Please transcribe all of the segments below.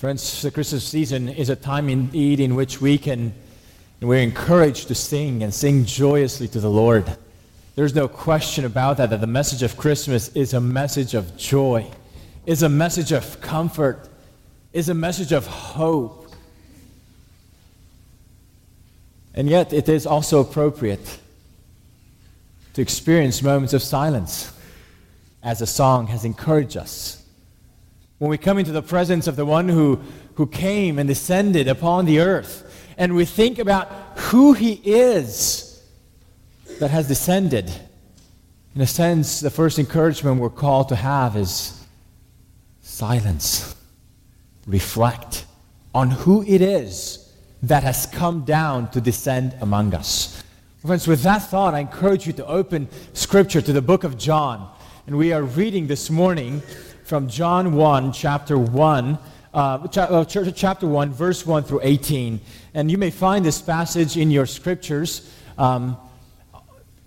Friends, the Christmas season is a time indeed in which we can, we're encouraged to sing and sing joyously to the Lord. There's no question about that, that the message of Christmas is a message of joy, is a message of comfort, is a message of hope. And yet, it is also appropriate to experience moments of silence, as the song has encouraged us when we come into the presence of the one who, who came and descended upon the earth, and we think about who he is that has descended, in a sense, the first encouragement we're called to have is silence. Reflect on who it is that has come down to descend among us. Friends, with that thought, I encourage you to open Scripture to the book of John. And we are reading this morning from John 1, chapter 1, uh, uh chapter 1, verse 1 through 18. And you may find this passage in your scriptures. Um,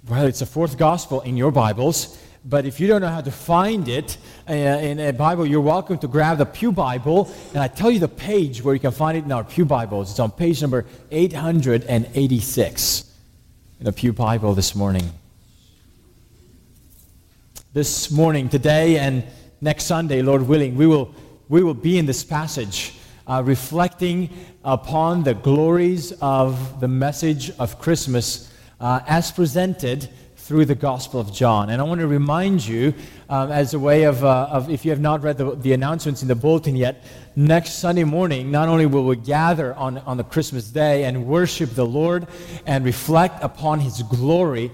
well, it's the fourth gospel in your Bibles. But if you don't know how to find it uh, in a Bible, you're welcome to grab the Pew Bible. And I tell you the page where you can find it in our Pew Bibles. It's on page number 886 in the Pew Bible this morning. This morning, today, and next Sunday, Lord willing, we will, we will be in this passage uh, reflecting upon the glories of the message of Christmas uh, as presented through the Gospel of John. And I want to remind you, um, as a way of, uh, of, if you have not read the, the announcements in the bulletin yet, next Sunday morning, not only will we gather on, on the Christmas day and worship the Lord and reflect upon His glory,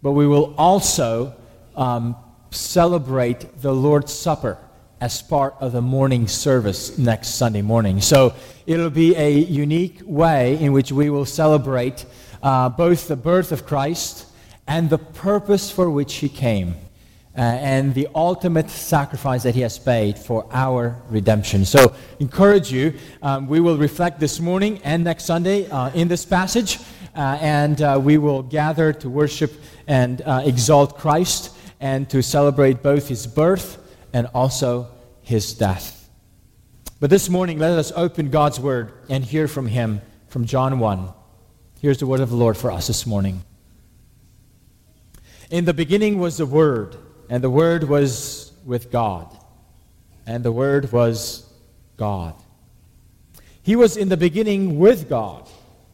but we will also um, celebrate the Lord's Supper as part of the morning service next Sunday morning. So it'll be a unique way in which we will celebrate uh, both the birth of Christ and the purpose for which he came. Uh, and the ultimate sacrifice that he has paid for our redemption. So, encourage you. Um, we will reflect this morning and next Sunday uh, in this passage, uh, and uh, we will gather to worship and uh, exalt Christ and to celebrate both his birth and also his death. But this morning, let us open God's word and hear from him from John 1. Here's the word of the Lord for us this morning. In the beginning was the Word, and the Word was with God, and the Word was God. He was in the beginning with God.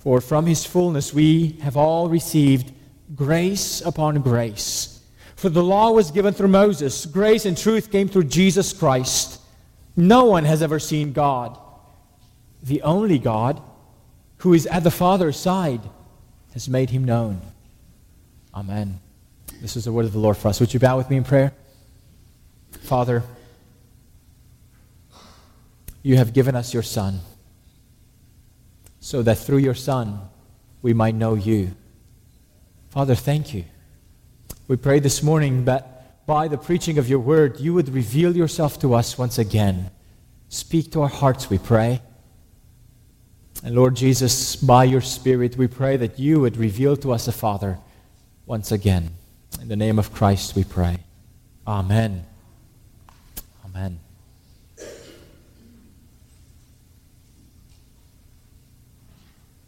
For from his fullness we have all received grace upon grace. For the law was given through Moses, grace and truth came through Jesus Christ. No one has ever seen God. The only God, who is at the Father's side, has made him known. Amen. This is the word of the Lord for us. Would you bow with me in prayer? Father, you have given us your Son so that through your Son we might know you. Father, thank you. We pray this morning that by the preaching of your word, you would reveal yourself to us once again. Speak to our hearts, we pray. And Lord Jesus, by your Spirit, we pray that you would reveal to us the Father once again. In the name of Christ, we pray. Amen. Amen.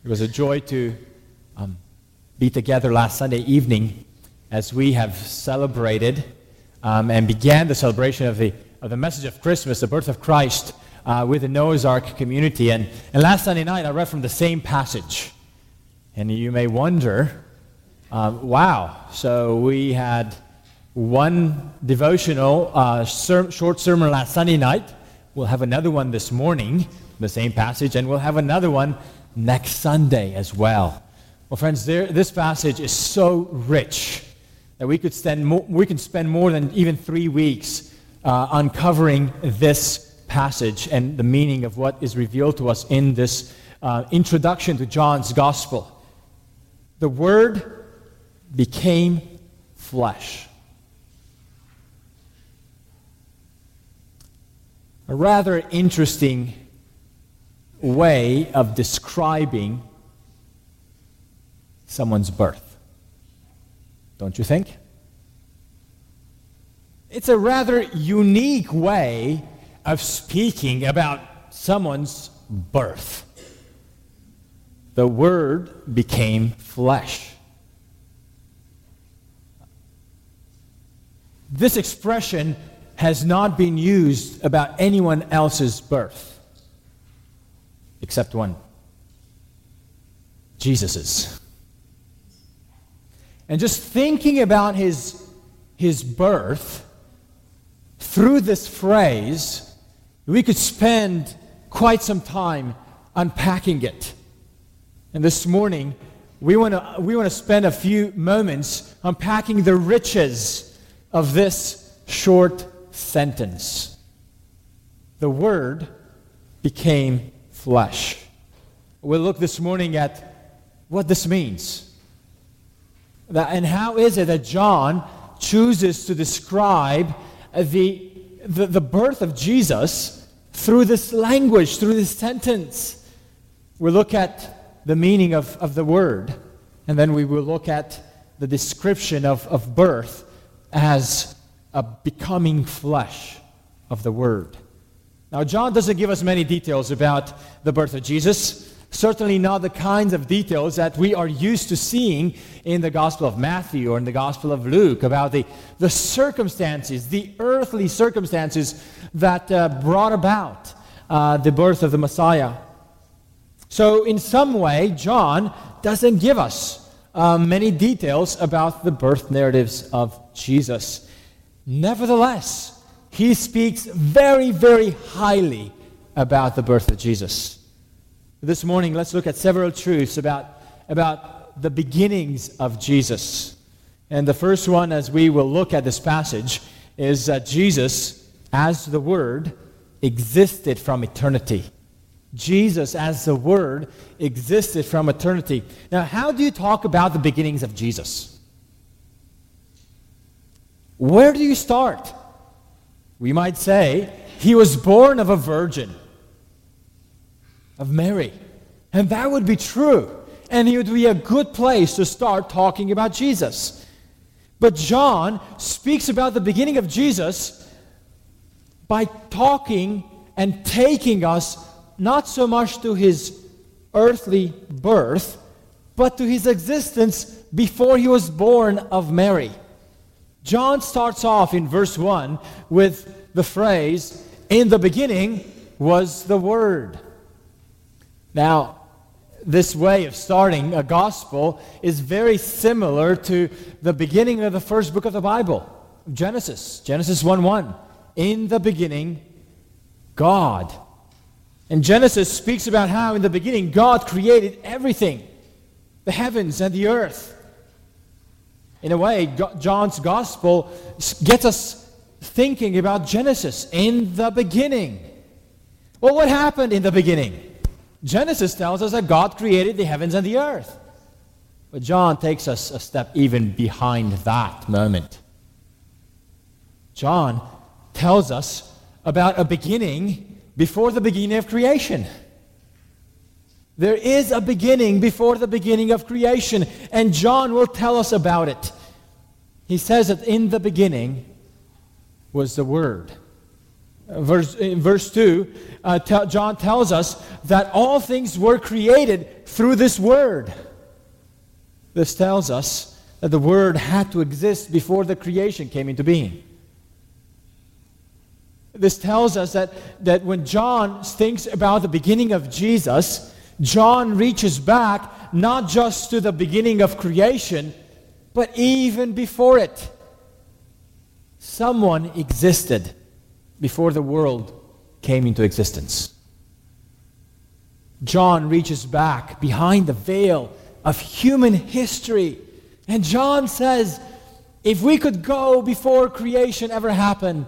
It was a joy to um, be together last Sunday evening as we have celebrated um, and began the celebration of the, of the message of Christmas, the birth of Christ, uh, with the Noah's Ark community. And, and last Sunday night, I read from the same passage. And you may wonder, um, wow, so we had one devotional uh, ser- short sermon last Sunday night. We'll have another one this morning, the same passage, and we'll have another one next Sunday as well. Well, friends, there, this passage is so rich that we could spend more, we can spend more than even three weeks uh, uncovering this passage and the meaning of what is revealed to us in this uh, introduction to John's Gospel. The Word became flesh. A rather interesting way of describing someone's birth don't you think? It's a rather unique way of speaking about someone's birth. The Word became flesh. This expression has not been used about anyone else's birth, except one Jesus's. And just thinking about his, his birth through this phrase, we could spend quite some time unpacking it. And this morning, we want to we want to spend a few moments unpacking the riches of this short sentence. The Word became flesh. We'll look this morning at what this means. That, and how is it that John chooses to describe the, the, the birth of Jesus through this language, through this sentence? We'll look at the meaning of, of the word, and then we will look at the description of, of birth as a becoming flesh of the word. Now, John doesn't give us many details about the birth of Jesus. Certainly not the kinds of details that we are used to seeing in the Gospel of Matthew or in the Gospel of Luke about the, the circumstances, the earthly circumstances that uh, brought about uh, the birth of the Messiah. So, in some way, John doesn't give us uh, many details about the birth narratives of Jesus. Nevertheless, he speaks very, very highly about the birth of Jesus. This morning, let's look at several truths about, about the beginnings of Jesus. And the first one, as we will look at this passage, is that Jesus, as the Word, existed from eternity. Jesus, as the Word, existed from eternity. Now, how do you talk about the beginnings of Jesus? Where do you start? We might say, He was born of a virgin of Mary. And that would be true. And it would be a good place to start talking about Jesus. But John speaks about the beginning of Jesus by talking and taking us not so much to his earthly birth, but to his existence before he was born of Mary. John starts off in verse 1 with the phrase, In the beginning was the Word. Now, this way of starting a gospel is very similar to the beginning of the first book of the Bible, Genesis, Genesis 1 1. In the beginning, God. And Genesis speaks about how in the beginning God created everything the heavens and the earth. In a way, John's gospel gets us thinking about Genesis in the beginning. Well, what happened in the beginning? Genesis tells us that God created the heavens and the earth. But John takes us a step even behind that moment. John tells us about a beginning before the beginning of creation. There is a beginning before the beginning of creation, and John will tell us about it. He says that in the beginning was the Word. Verse, in verse 2, uh, John tells us that all things were created through this Word. This tells us that the Word had to exist before the creation came into being. This tells us that, that when John thinks about the beginning of Jesus, John reaches back not just to the beginning of creation, but even before it. Someone existed before the world came into existence. John reaches back behind the veil of human history. And John says, if we could go before creation ever happened,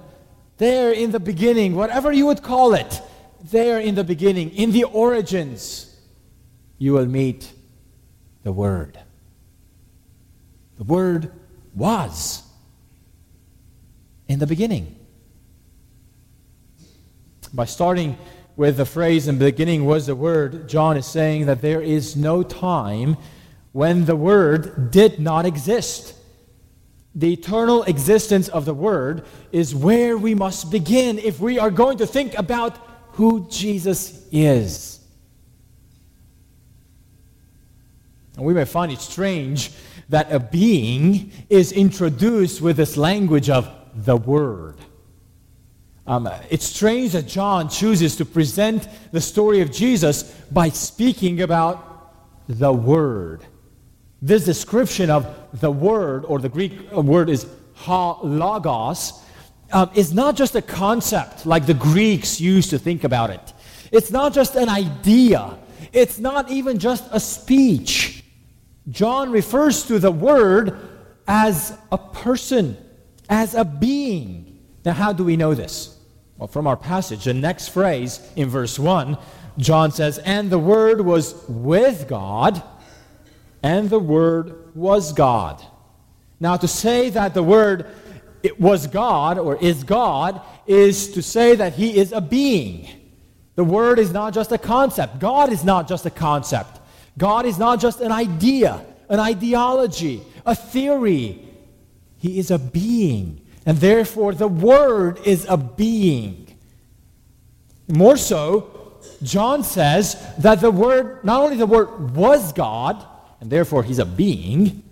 there in the beginning, whatever you would call it, there in the beginning, in the origins, you will meet the Word. The Word was in the beginning. By starting with the phrase, in the beginning was the Word, John is saying that there is no time when the Word did not exist. The eternal existence of the Word is where we must begin if we are going to think about who Jesus is. And we may find it strange that a being is introduced with this language of the Word. Um, it's strange that John chooses to present the story of Jesus by speaking about the Word. This description of the Word, or the Greek word is ha logos, um, is not just a concept like the Greeks used to think about it. It's not just an idea. It's not even just a speech. John refers to the Word as a person, as a being. Now, how do we know this? Well, from our passage, the next phrase in verse 1, John says, And the Word was with God, and the Word was God. Now, to say that the Word it was God or is God is to say that He is a being. The Word is not just a concept. God is not just a concept. God is not just an idea, an ideology, a theory. He is a being. And therefore, the Word is a being. More so, John says that the Word, not only the Word was God, and therefore he's a being,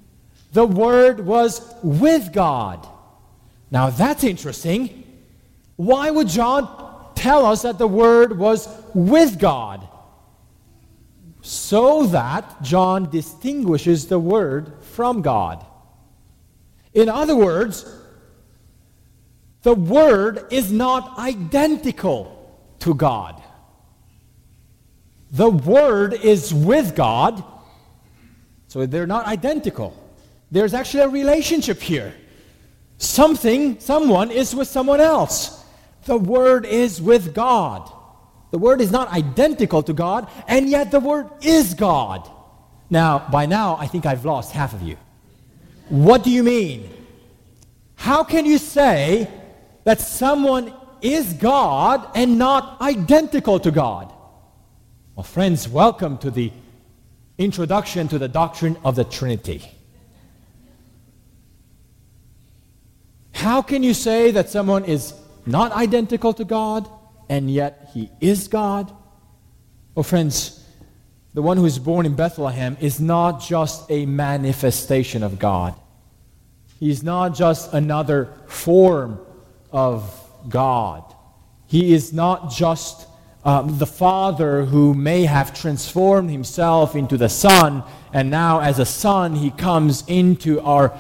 the Word was with God. Now that's interesting. Why would John tell us that the Word was with God? So that John distinguishes the Word from God. In other words, the Word is not identical to God. The Word is with God, so they're not identical. There's actually a relationship here. Something, someone is with someone else. The Word is with God. The Word is not identical to God, and yet the Word is God. Now, by now, I think I've lost half of you. What do you mean? How can you say that someone is God and not identical to God? Well, friends, welcome to the introduction to the doctrine of the Trinity. How can you say that someone is not identical to God and yet he is God? Oh, friends, the one who is born in Bethlehem is not just a manifestation of God. He's not just another form of God. He is not just um, the Father who may have transformed himself into the Son, and now as a Son, he comes into our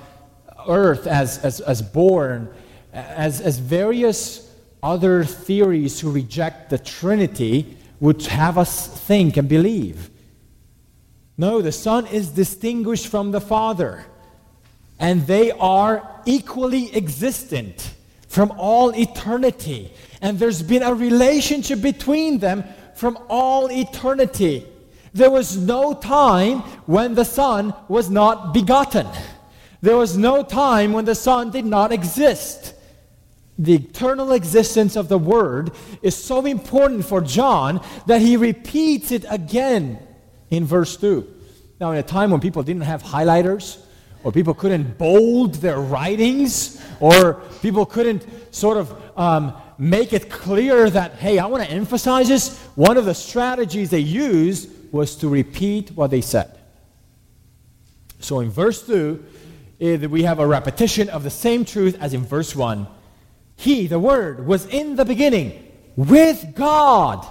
earth as, as, as born, as, as various other theories who reject the Trinity would have us think and believe. No, the Son is distinguished from the Father, and they are equally existent from all eternity. And there's been a relationship between them from all eternity. There was no time when the Son was not begotten. There was no time when the Son did not exist. The eternal existence of the Word is so important for John that he repeats it again in verse 2. Now, in a time when people didn't have highlighters, or people couldn't bold their writings, or people couldn't sort of um, make it clear that, hey, I want to emphasize this, one of the strategies they used was to repeat what they said. So in verse 2, eh, we have a repetition of the same truth as in verse 1. He, the Word, was in the beginning with God.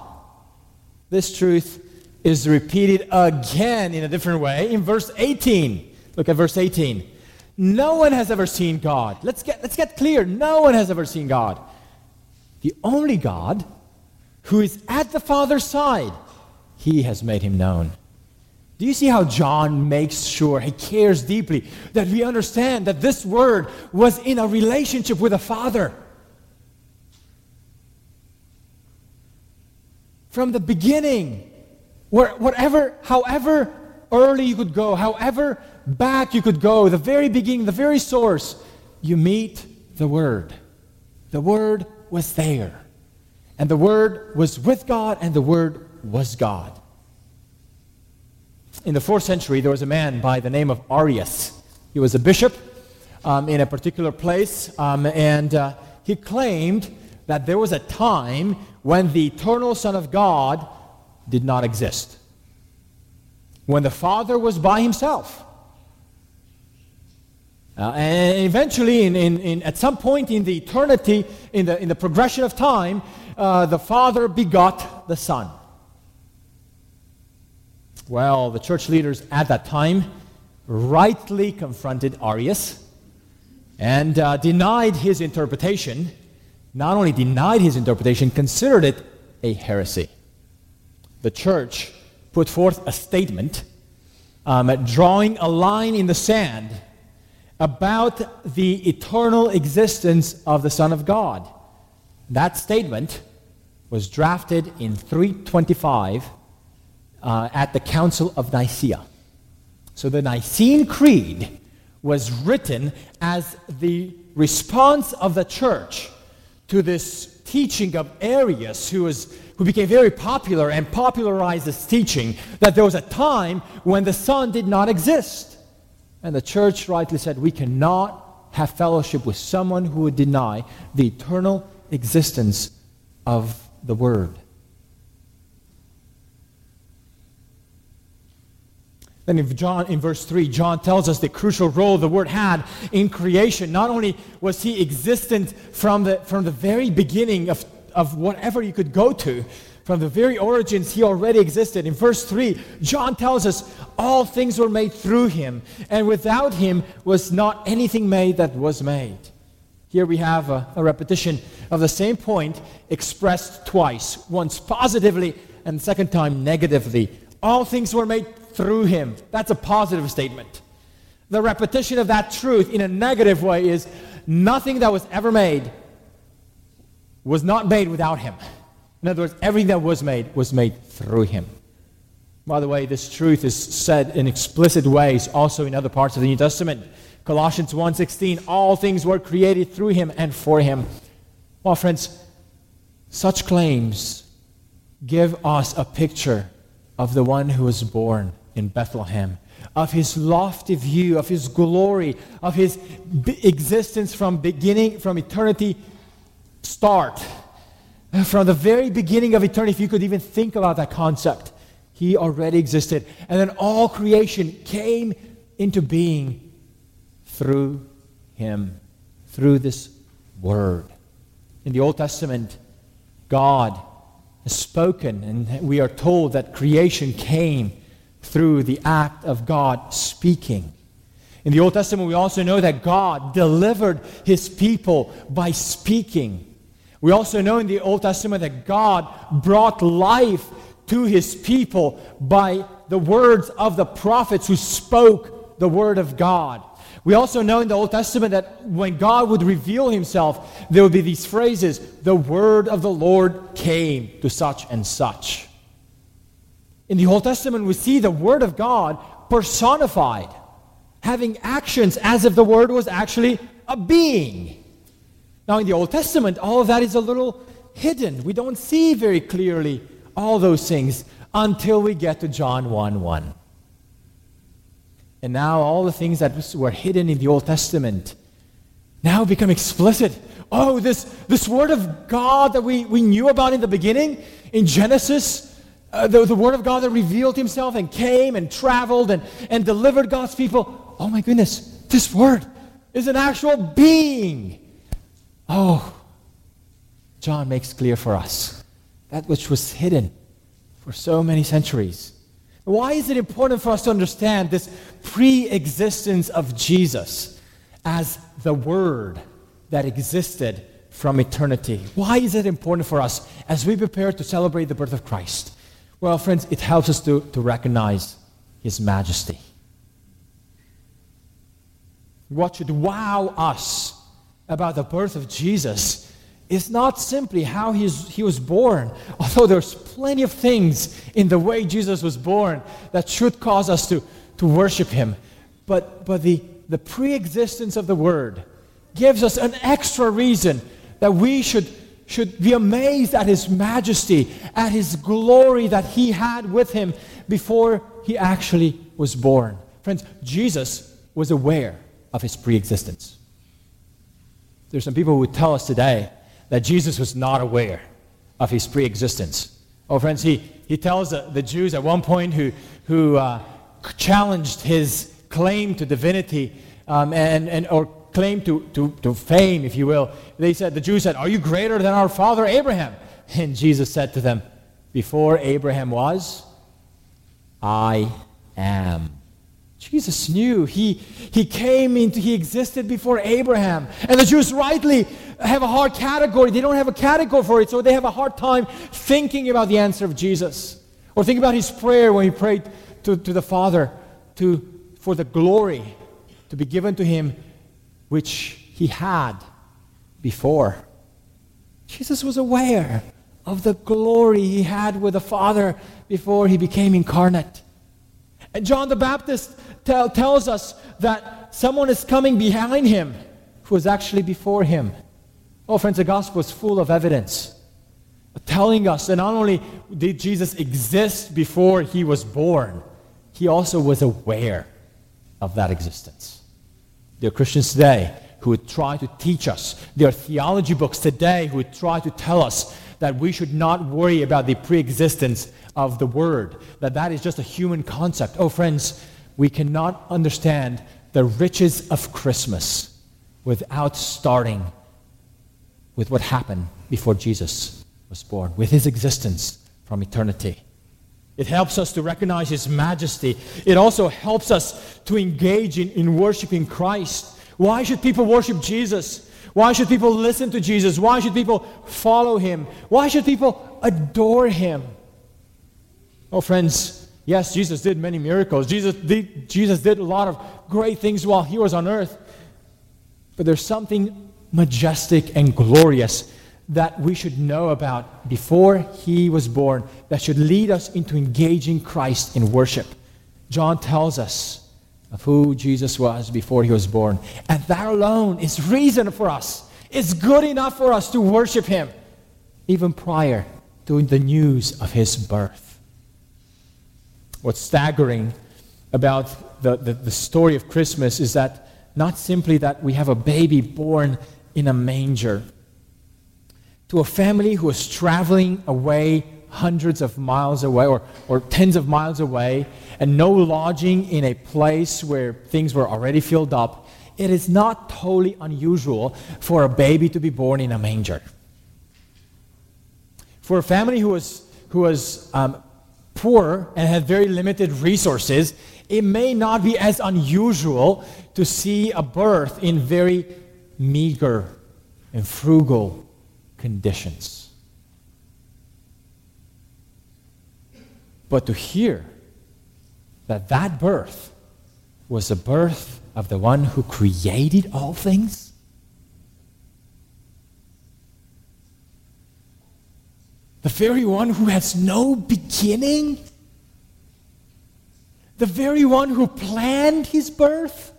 This truth is repeated again in a different way in verse 18. Look at verse 18. No one has ever seen God. Let's get, let's get clear. No one has ever seen God. The only God who is at the Father's side, he has made him known. Do you see how John makes sure, he cares deeply that we understand that this word was in a relationship with the Father? From the beginning, whatever, however early you could go, however back you could go, the very beginning, the very source, you meet the Word. The Word was there. And the Word was with God, and the Word was God in the fourth century, there was a man by the name of Arius. He was a bishop um, in a particular place, um, and uh, he claimed that there was a time when the eternal Son of God did not exist, when the Father was by himself. Uh, and eventually, in, in, in, at some point in the eternity, in the, in the progression of time, uh, the Father begot the Son. Well, the church leaders at that time rightly confronted Arius and uh, denied his interpretation. Not only denied his interpretation, considered it a heresy. The church put forth a statement um, drawing a line in the sand about the eternal existence of the Son of God. That statement was drafted in 325 uh, at the Council of Nicaea. So the Nicene Creed was written as the response of the church to this teaching of Arius, who, was, who became very popular and popularized this teaching that there was a time when the Son did not exist. And the church rightly said, we cannot have fellowship with someone who would deny the eternal existence of the Word. Then in John in verse 3, John tells us the crucial role the word had in creation. Not only was he existent from the, from the very beginning of, of whatever you could go to, from the very origins, he already existed. In verse 3, John tells us all things were made through him, and without him was not anything made that was made. Here we have a, a repetition of the same point expressed twice, once positively and second time negatively. All things were made through him. That's a positive statement. The repetition of that truth in a negative way is nothing that was ever made was not made without him. In other words, everything that was made was made through him. By the way, this truth is said in explicit ways also in other parts of the New Testament. Colossians 1:16, all things were created through him and for him. Well, friends, such claims give us a picture of the one who was born in Bethlehem, of his lofty view, of his glory, of his existence from beginning, from eternity start. From the very beginning of eternity, if you could even think about that concept, he already existed. And then all creation came into being through him, through this word. In the Old Testament, God has spoken, and we are told that creation came through the act of God speaking. In the Old Testament, we also know that God delivered his people by speaking. We also know in the Old Testament that God brought life to his people by the words of the prophets who spoke the word of God. We also know in the Old Testament that when God would reveal himself, there would be these phrases the word of the Lord came to such and such. In the Old Testament, we see the Word of God personified, having actions as if the Word was actually a being. Now, in the Old Testament, all of that is a little hidden. We don't see very clearly all those things until we get to John 1 1. And now, all the things that were hidden in the Old Testament now become explicit. Oh, this, this Word of God that we, we knew about in the beginning, in Genesis, uh, the, the Word of God that revealed Himself and came and traveled and, and delivered God's people. Oh my goodness, this Word is an actual being. Oh, John makes clear for us that which was hidden for so many centuries. Why is it important for us to understand this pre existence of Jesus as the Word that existed from eternity? Why is it important for us as we prepare to celebrate the birth of Christ? Well, friends, it helps us to, to recognize His majesty. What should wow us about the birth of Jesus is not simply how he's, he was born, although there's plenty of things in the way Jesus was born that should cause us to, to worship him. But, but the, the pre existence of the Word gives us an extra reason that we should should be amazed at his majesty, at his glory that he had with him before he actually was born. Friends, Jesus was aware of his pre existence. There's some people who tell us today that Jesus was not aware of his pre existence. Oh, friends, he, he tells the, the Jews at one point who, who uh, challenged his claim to divinity um, and, and, or claim to, to, to fame, if you will. They said, the Jews said, Are you greater than our father Abraham? And Jesus said to them, Before Abraham was, I am. Jesus knew. He, he came into, he existed before Abraham. And the Jews rightly have a hard category. They don't have a category for it, so they have a hard time thinking about the answer of Jesus. Or think about his prayer when he prayed to, to the Father to, for the glory to be given to him which he had before. Jesus was aware of the glory he had with the Father before he became incarnate. And John the Baptist tell, tells us that someone is coming behind him who is actually before him. Oh, friends, the gospel is full of evidence telling us that not only did Jesus exist before he was born, he also was aware of that existence. There are Christians today who would try to teach us. There are theology books today who would try to tell us that we should not worry about the pre-existence of the Word, that that is just a human concept. Oh, friends, we cannot understand the riches of Christmas without starting with what happened before Jesus was born, with his existence from eternity. It helps us to recognize His majesty. It also helps us to engage in, in worshiping Christ. Why should people worship Jesus? Why should people listen to Jesus? Why should people follow Him? Why should people adore Him? Oh, friends, yes, Jesus did many miracles. Jesus did, Jesus did a lot of great things while He was on earth. But there's something majestic and glorious that we should know about before he was born that should lead us into engaging Christ in worship. John tells us of who Jesus was before he was born. And that alone is reason for us. It's good enough for us to worship him even prior to the news of his birth. What's staggering about the, the, the story of Christmas is that not simply that we have a baby born in a manger to a family who was traveling away hundreds of miles away or, or tens of miles away and no lodging in a place where things were already filled up, it is not totally unusual for a baby to be born in a manger. For a family who was, who was um, poor and had very limited resources, it may not be as unusual to see a birth in very meager and frugal conditions. But to hear that that birth was the birth of the one who created all things, the very one who has no beginning, the very one who planned his birth.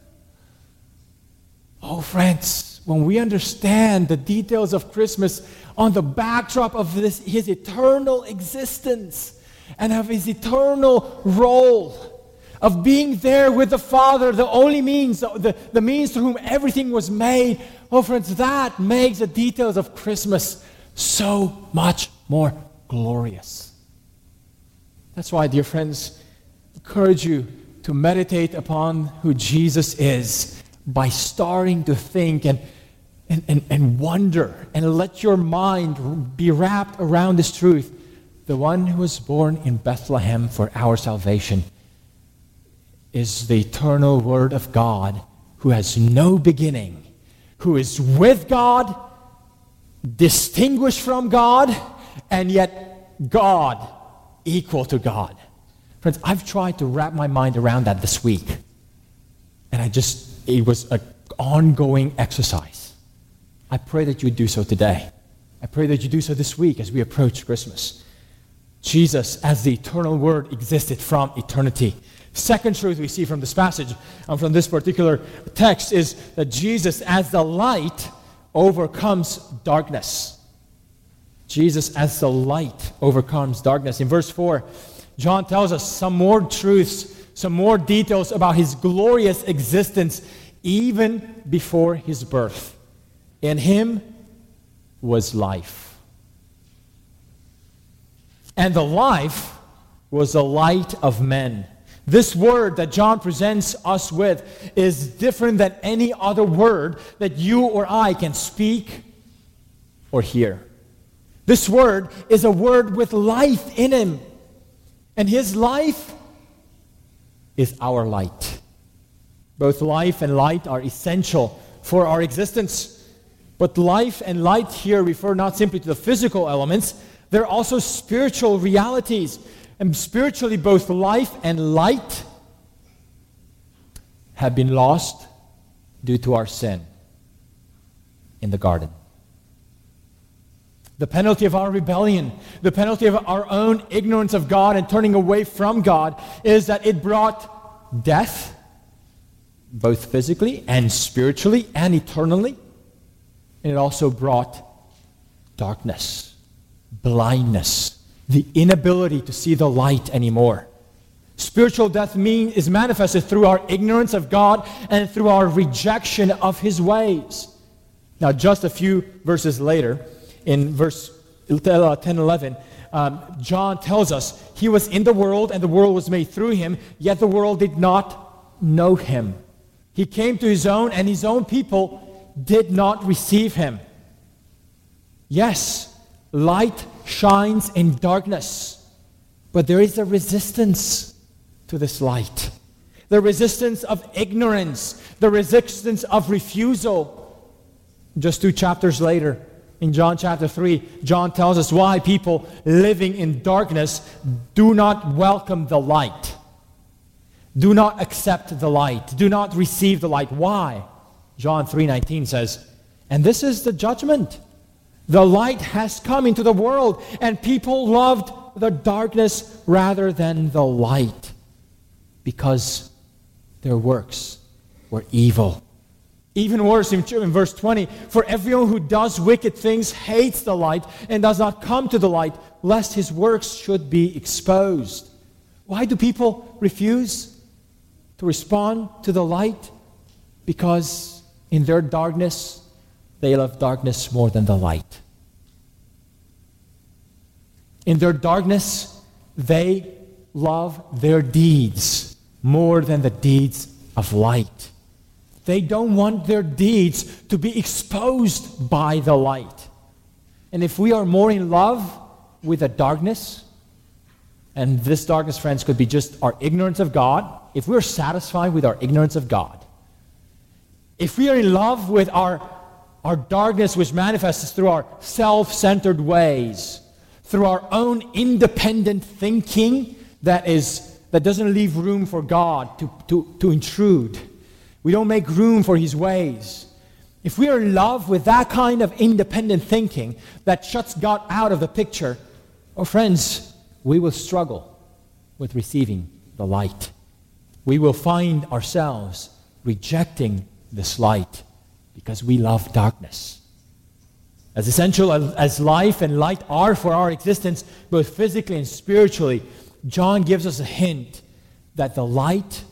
Oh, friends, when we understand the details of Christmas on the backdrop of this, his eternal existence and of his eternal role of being there with the Father, the only means, the, the means through whom everything was made. Oh, friends, that makes the details of Christmas so much more glorious. That's why, dear friends, I encourage you to meditate upon who Jesus is by starting to think and, and, and, and wonder and let your mind be wrapped around this truth. The one who was born in Bethlehem for our salvation is the eternal Word of God who has no beginning, who is with God, distinguished from God, and yet God equal to God. Friends, I've tried to wrap my mind around that this week. And I just, it was an ongoing exercise. I pray that you do so today. I pray that you do so this week as we approach Christmas. Jesus, as the eternal Word, existed from eternity. Second truth we see from this passage, and from this particular text, is that Jesus, as the light, overcomes darkness. Jesus, as the light, overcomes darkness. In verse 4, John tells us some more truths, some more details about his glorious existence even before his birth. In him was life. And the life was the light of men. This word that John presents us with is different than any other word that you or I can speak or hear. This word is a word with life in him. And his life is our light. Both life and light are essential for our existence. But life and light here refer not simply to the physical elements, they're also spiritual realities. And spiritually, both life and light have been lost due to our sin in the garden. The penalty of our rebellion, the penalty of our own ignorance of God and turning away from God, is that it brought death, both physically and spiritually and eternally. And it also brought darkness, blindness, the inability to see the light anymore. Spiritual death mean, is manifested through our ignorance of God and through our rejection of His ways. Now, just a few verses later, in verse 10 11, um, John tells us, He was in the world, and the world was made through Him, yet the world did not know Him. He came to His own, and His own people did not receive Him. Yes, light shines in darkness, but there is a resistance to this light. The resistance of ignorance, the resistance of refusal. Just two chapters later, in John chapter 3, John tells us why people living in darkness do not welcome the light. Do not accept the light. Do not receive the light. Why? John 3:19 says, "And this is the judgment. The light has come into the world, and people loved the darkness rather than the light because their works were evil. Even worse, in, verse 20, for everyone who does wicked things hates the light and does not come to the light, lest his works should be exposed. Why do people refuse to respond to the light? Because in their darkness, they love darkness more than the light. In their darkness, they love their deeds more than the deeds of light. They don't want their deeds to be exposed by the light. And if we are more in love with the darkness, and this darkness, friends, could be just our ignorance of God, if we're satisfied with our ignorance of God, if we are in love with our our darkness, which manifests through our self centered ways, through our own independent thinking that, is, that doesn't leave room for God to, to, to intrude. We don't make room for His ways. If we are in love with that kind of independent thinking that shuts God out of the picture, oh, friends, we will struggle with receiving the light. We will find ourselves rejecting this light because we love darkness. As essential as life and light are for our existence, both physically and spiritually, John gives us a hint that the light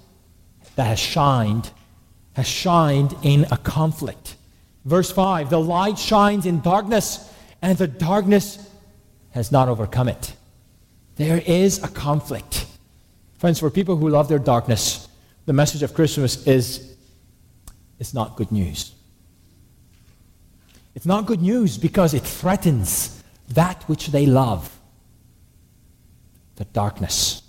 that has shined has shined in a conflict. Verse 5 The light shines in darkness, and the darkness has not overcome it. There is a conflict. Friends, for people who love their darkness, the message of Christmas is it's not good news. It's not good news because it threatens that which they love the darkness.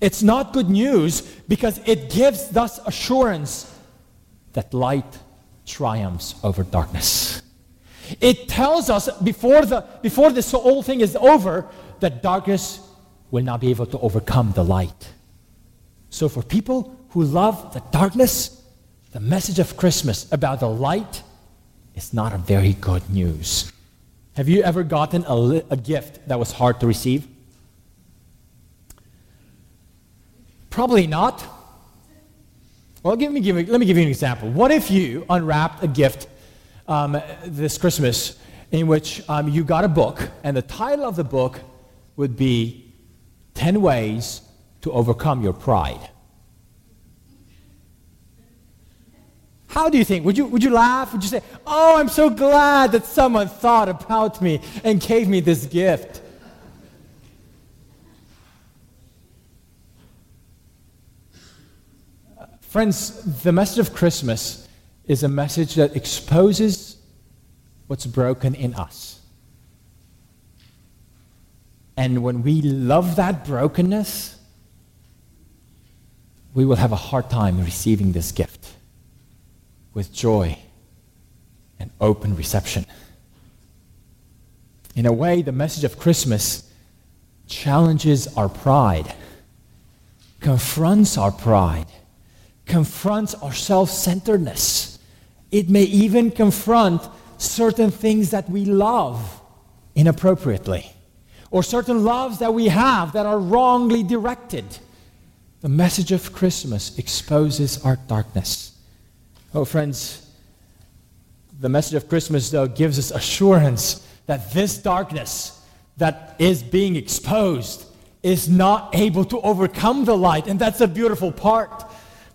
It's not good news because it gives us assurance that light triumphs over darkness. It tells us before, the, before this whole thing is over that darkness will not be able to overcome the light. So, for people who love the darkness, the message of Christmas about the light is not a very good news. Have you ever gotten a, a gift that was hard to receive? Probably not. Well, give me, give me, let me give you an example. What if you unwrapped a gift um, this Christmas in which um, you got a book, and the title of the book would be 10 Ways to Overcome Your Pride? How do you think? Would you, would you laugh? Would you say, Oh, I'm so glad that someone thought about me and gave me this gift? Friends, the message of Christmas is a message that exposes what's broken in us. And when we love that brokenness, we will have a hard time receiving this gift with joy and open reception. In a way, the message of Christmas challenges our pride, confronts our pride confronts our self centeredness. It may even confront certain things that we love inappropriately, or certain loves that we have that are wrongly directed. The message of Christmas exposes our darkness. Oh, friends, the message of Christmas, though, gives us assurance that this darkness that is being exposed is not able to overcome the light. And that's a beautiful part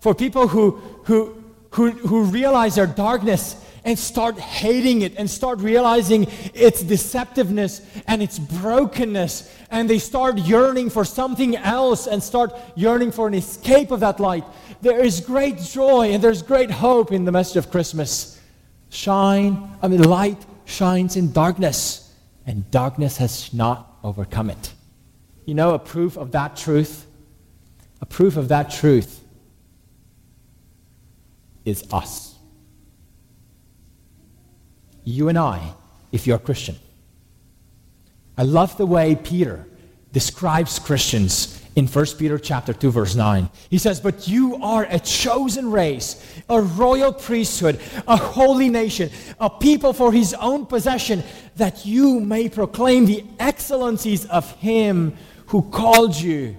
for people who, who, who, who realize their darkness and start hating it and start realizing its deceptiveness and its brokenness. And they start yearning for something else and start yearning for an escape of that light. There is great joy and there's great hope in the message of christmas. Shine i mean light shines in darkness and darkness has not overcome it. You know a proof of that truth a proof of that truth is us. You and I, if you're a Christian. I love the way Peter describes Christians in 1 Peter chapter 2 verse 9. He says, "But you are a chosen race, a royal priesthood, a holy nation, a people for his own possession, that you may proclaim the excellencies of him who called you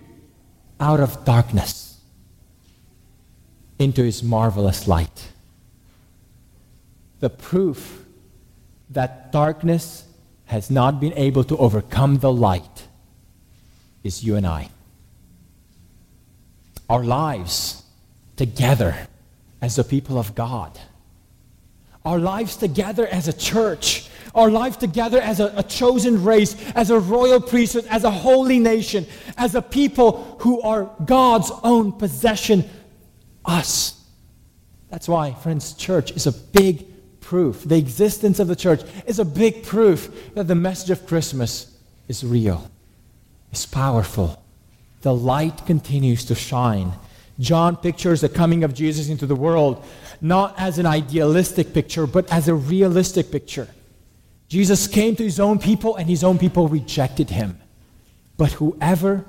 out of darkness into his marvelous light. The proof that darkness has not been able to overcome the light is you and I. Our lives together as the people of God. Our lives together as a church. Our life together as a, a, chosen race, as a royal priesthood, as a holy nation, as a people who are God's own possession us. That's why, friends, church is a big proof. The existence of the church is a big proof that the message of Christmas is real, is powerful. The light continues to shine. John pictures the coming of Jesus into the world not as an idealistic picture, but as a realistic picture. Jesus came to his own people, and his own people rejected him. But whoever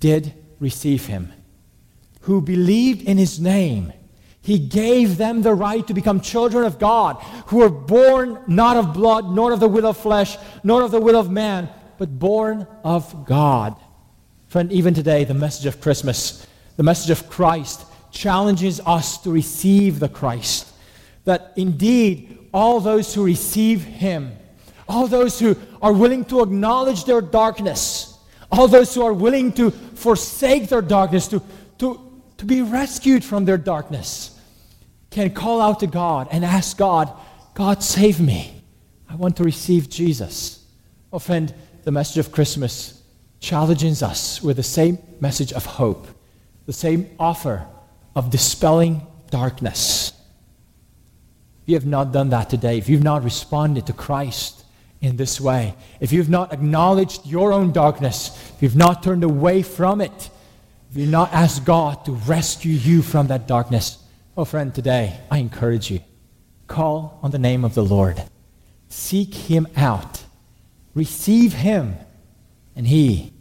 did receive him, who believed in his name, he gave them the right to become children of God, who were born not of blood, nor of the will of flesh, nor of the will of man, but born of God. Friend, even today, the message of Christmas, the message of Christ, challenges us to receive the Christ, that indeed all those who receive Him, all those who are willing to acknowledge their darkness, all those who are willing to forsake their darkness, to, to, be rescued from their darkness, can call out to God and ask God, God, save me. I want to receive Jesus. Oh, friend, the message of Christmas challenges us with the same message of hope, the same offer of dispelling darkness. If you have not done that today, if you've not responded to Christ in this way, if you've not acknowledged your own darkness, if you've not turned away from it, you've not asked God to rescue you from that darkness, oh, friend, today I encourage you call on the name of the Lord, seek Him out, receive Him, and He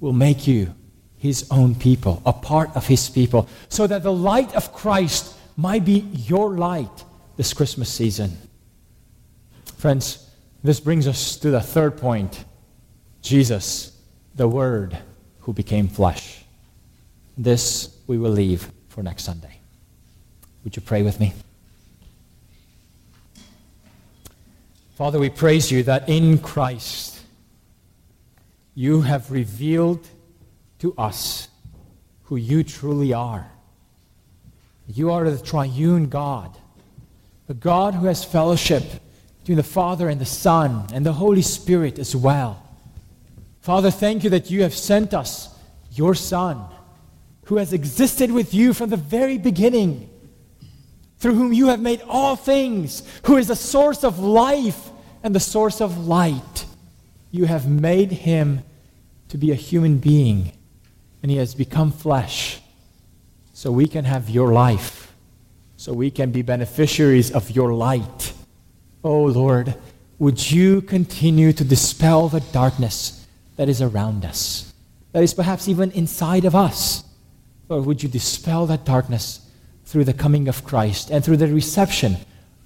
will make you his own people, a part of his people, so that the light of Christ might be your light this Christmas season. Friends, this brings us to the third point Jesus, the Word who became flesh. This we will leave for next Sunday. Would you pray with me? Father, we praise you that in Christ you have revealed to us who you truly are. You are the triune God, the God who has fellowship between the Father and the Son and the Holy Spirit as well. Father, thank you that you have sent us your Son, who has existed with you from the very beginning, through whom you have made all things, who is the source of life and the source of light. You have made him to be a human being, and he has become flesh so we can have your life, so we can be beneficiaries of your light. Oh Lord, would you continue to dispel the darkness that is around us, that is perhaps even inside of us? Lord, would you dispel that darkness through the coming of Christ and through the reception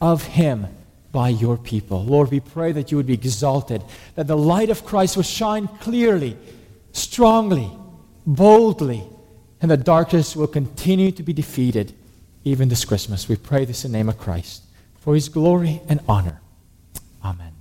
of him by your people. Lord, we pray that you would be exalted, that the light of Christ would shine clearly, strongly, boldly, and the darkness will continue to be defeated even this Christmas. We pray this in the name of Christ for his glory and honor. Amen.